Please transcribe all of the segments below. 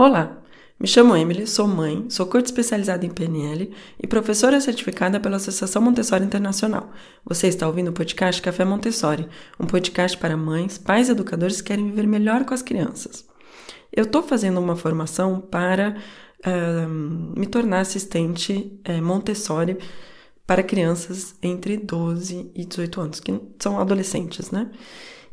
Olá, me chamo Emily, sou mãe, sou coach especializada em PNL e professora certificada pela Associação Montessori Internacional. Você está ouvindo o podcast Café Montessori, um podcast para mães, pais e educadores que querem viver melhor com as crianças. Eu estou fazendo uma formação para uh, me tornar assistente uh, Montessori para crianças entre 12 e 18 anos, que são adolescentes, né?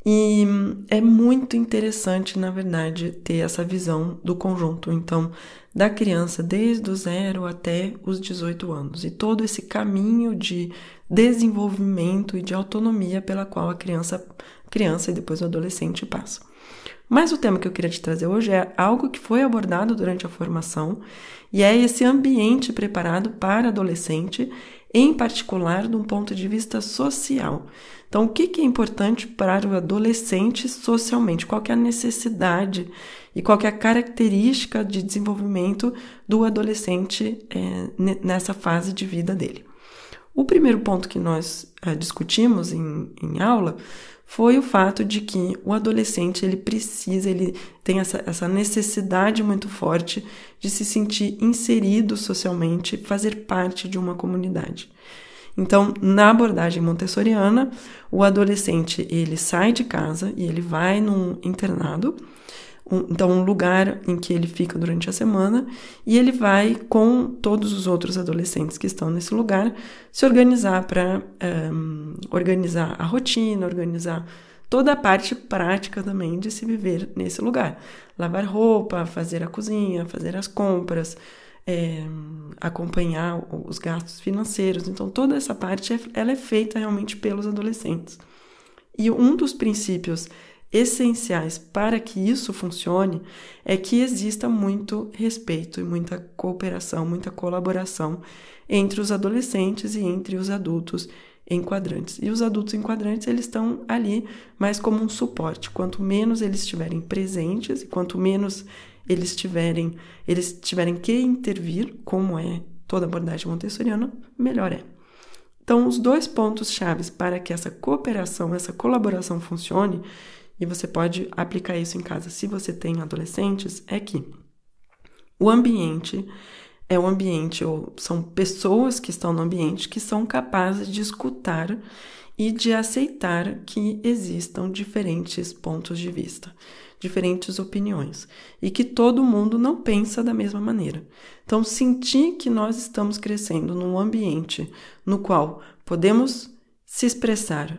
E é muito interessante, na verdade, ter essa visão do conjunto, então, da criança desde o zero até os 18 anos e todo esse caminho de desenvolvimento e de autonomia pela qual a criança, criança e depois o adolescente passa. Mas o tema que eu queria te trazer hoje é algo que foi abordado durante a formação e é esse ambiente preparado para adolescente, em particular de um ponto de vista social. Então, o que é importante para o adolescente socialmente? Qual é a necessidade e qual é a característica de desenvolvimento do adolescente é, nessa fase de vida dele? O primeiro ponto que nós é, discutimos em, em aula foi o fato de que o adolescente ele precisa, ele tem essa, essa necessidade muito forte de se sentir inserido socialmente, fazer parte de uma comunidade. Então, na abordagem montessoriana, o adolescente ele sai de casa e ele vai num internado, um, então um lugar em que ele fica durante a semana e ele vai com todos os outros adolescentes que estão nesse lugar se organizar para um, organizar a rotina, organizar toda a parte prática também de se viver nesse lugar, lavar roupa, fazer a cozinha, fazer as compras é, acompanhar os gastos financeiros. Então, toda essa parte é, ela é feita realmente pelos adolescentes. E um dos princípios essenciais para que isso funcione é que exista muito respeito e muita cooperação, muita colaboração entre os adolescentes e entre os adultos enquadrantes. E os adultos enquadrantes, eles estão ali mais como um suporte. Quanto menos eles estiverem presentes e quanto menos eles tiverem, eles tiverem que intervir, como é toda abordagem montessoriana, melhor é. Então, os dois pontos chaves para que essa cooperação, essa colaboração funcione, e você pode aplicar isso em casa se você tem adolescentes, é que o ambiente é um ambiente, ou são pessoas que estão no ambiente que são capazes de escutar e de aceitar que existam diferentes pontos de vista diferentes opiniões e que todo mundo não pensa da mesma maneira. Então, sentir que nós estamos crescendo num ambiente no qual podemos se expressar,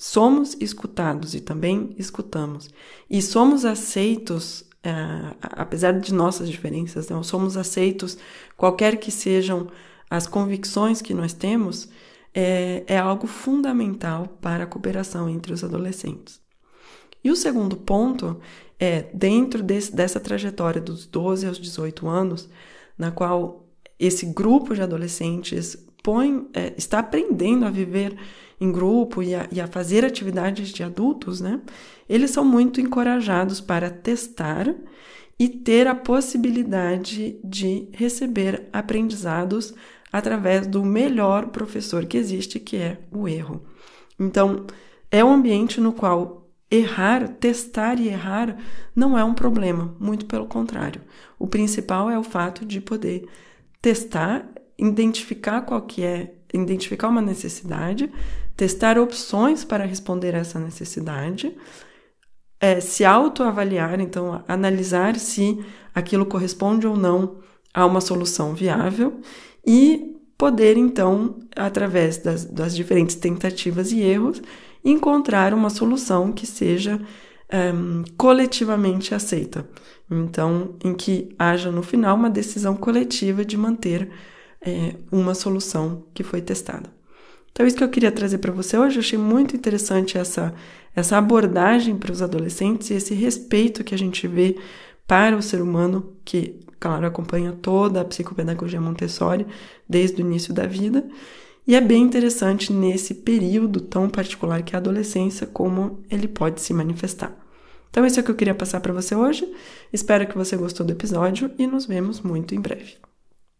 somos escutados e também escutamos, e somos aceitos, é, apesar de nossas diferenças, não, somos aceitos, qualquer que sejam as convicções que nós temos, é, é algo fundamental para a cooperação entre os adolescentes. E o segundo ponto é, dentro desse, dessa trajetória dos 12 aos 18 anos, na qual esse grupo de adolescentes põe, é, está aprendendo a viver em grupo e a, e a, fazer atividades de adultos, né? Eles são muito encorajados para testar e ter a possibilidade de receber aprendizados através do melhor professor que existe, que é o erro. Então, é um ambiente no qual errar, testar e errar não é um problema, muito pelo contrário. O principal é o fato de poder testar, identificar qual que é, identificar uma necessidade, testar opções para responder a essa necessidade, é, se autoavaliar, então analisar se aquilo corresponde ou não a uma solução viável e poder então, através das, das diferentes tentativas e erros, encontrar uma solução que seja ehm, coletivamente aceita. Então, em que haja no final uma decisão coletiva de manter é, uma solução que foi testada. Então, isso que eu queria trazer para você hoje. Eu achei muito interessante essa, essa abordagem para os adolescentes e esse respeito que a gente vê para o ser humano, que, claro, acompanha toda a psicopedagogia Montessori desde o início da vida e é bem interessante nesse período tão particular que é a adolescência, como ele pode se manifestar. Então, esse é o que eu queria passar para você hoje. Espero que você gostou do episódio e nos vemos muito em breve.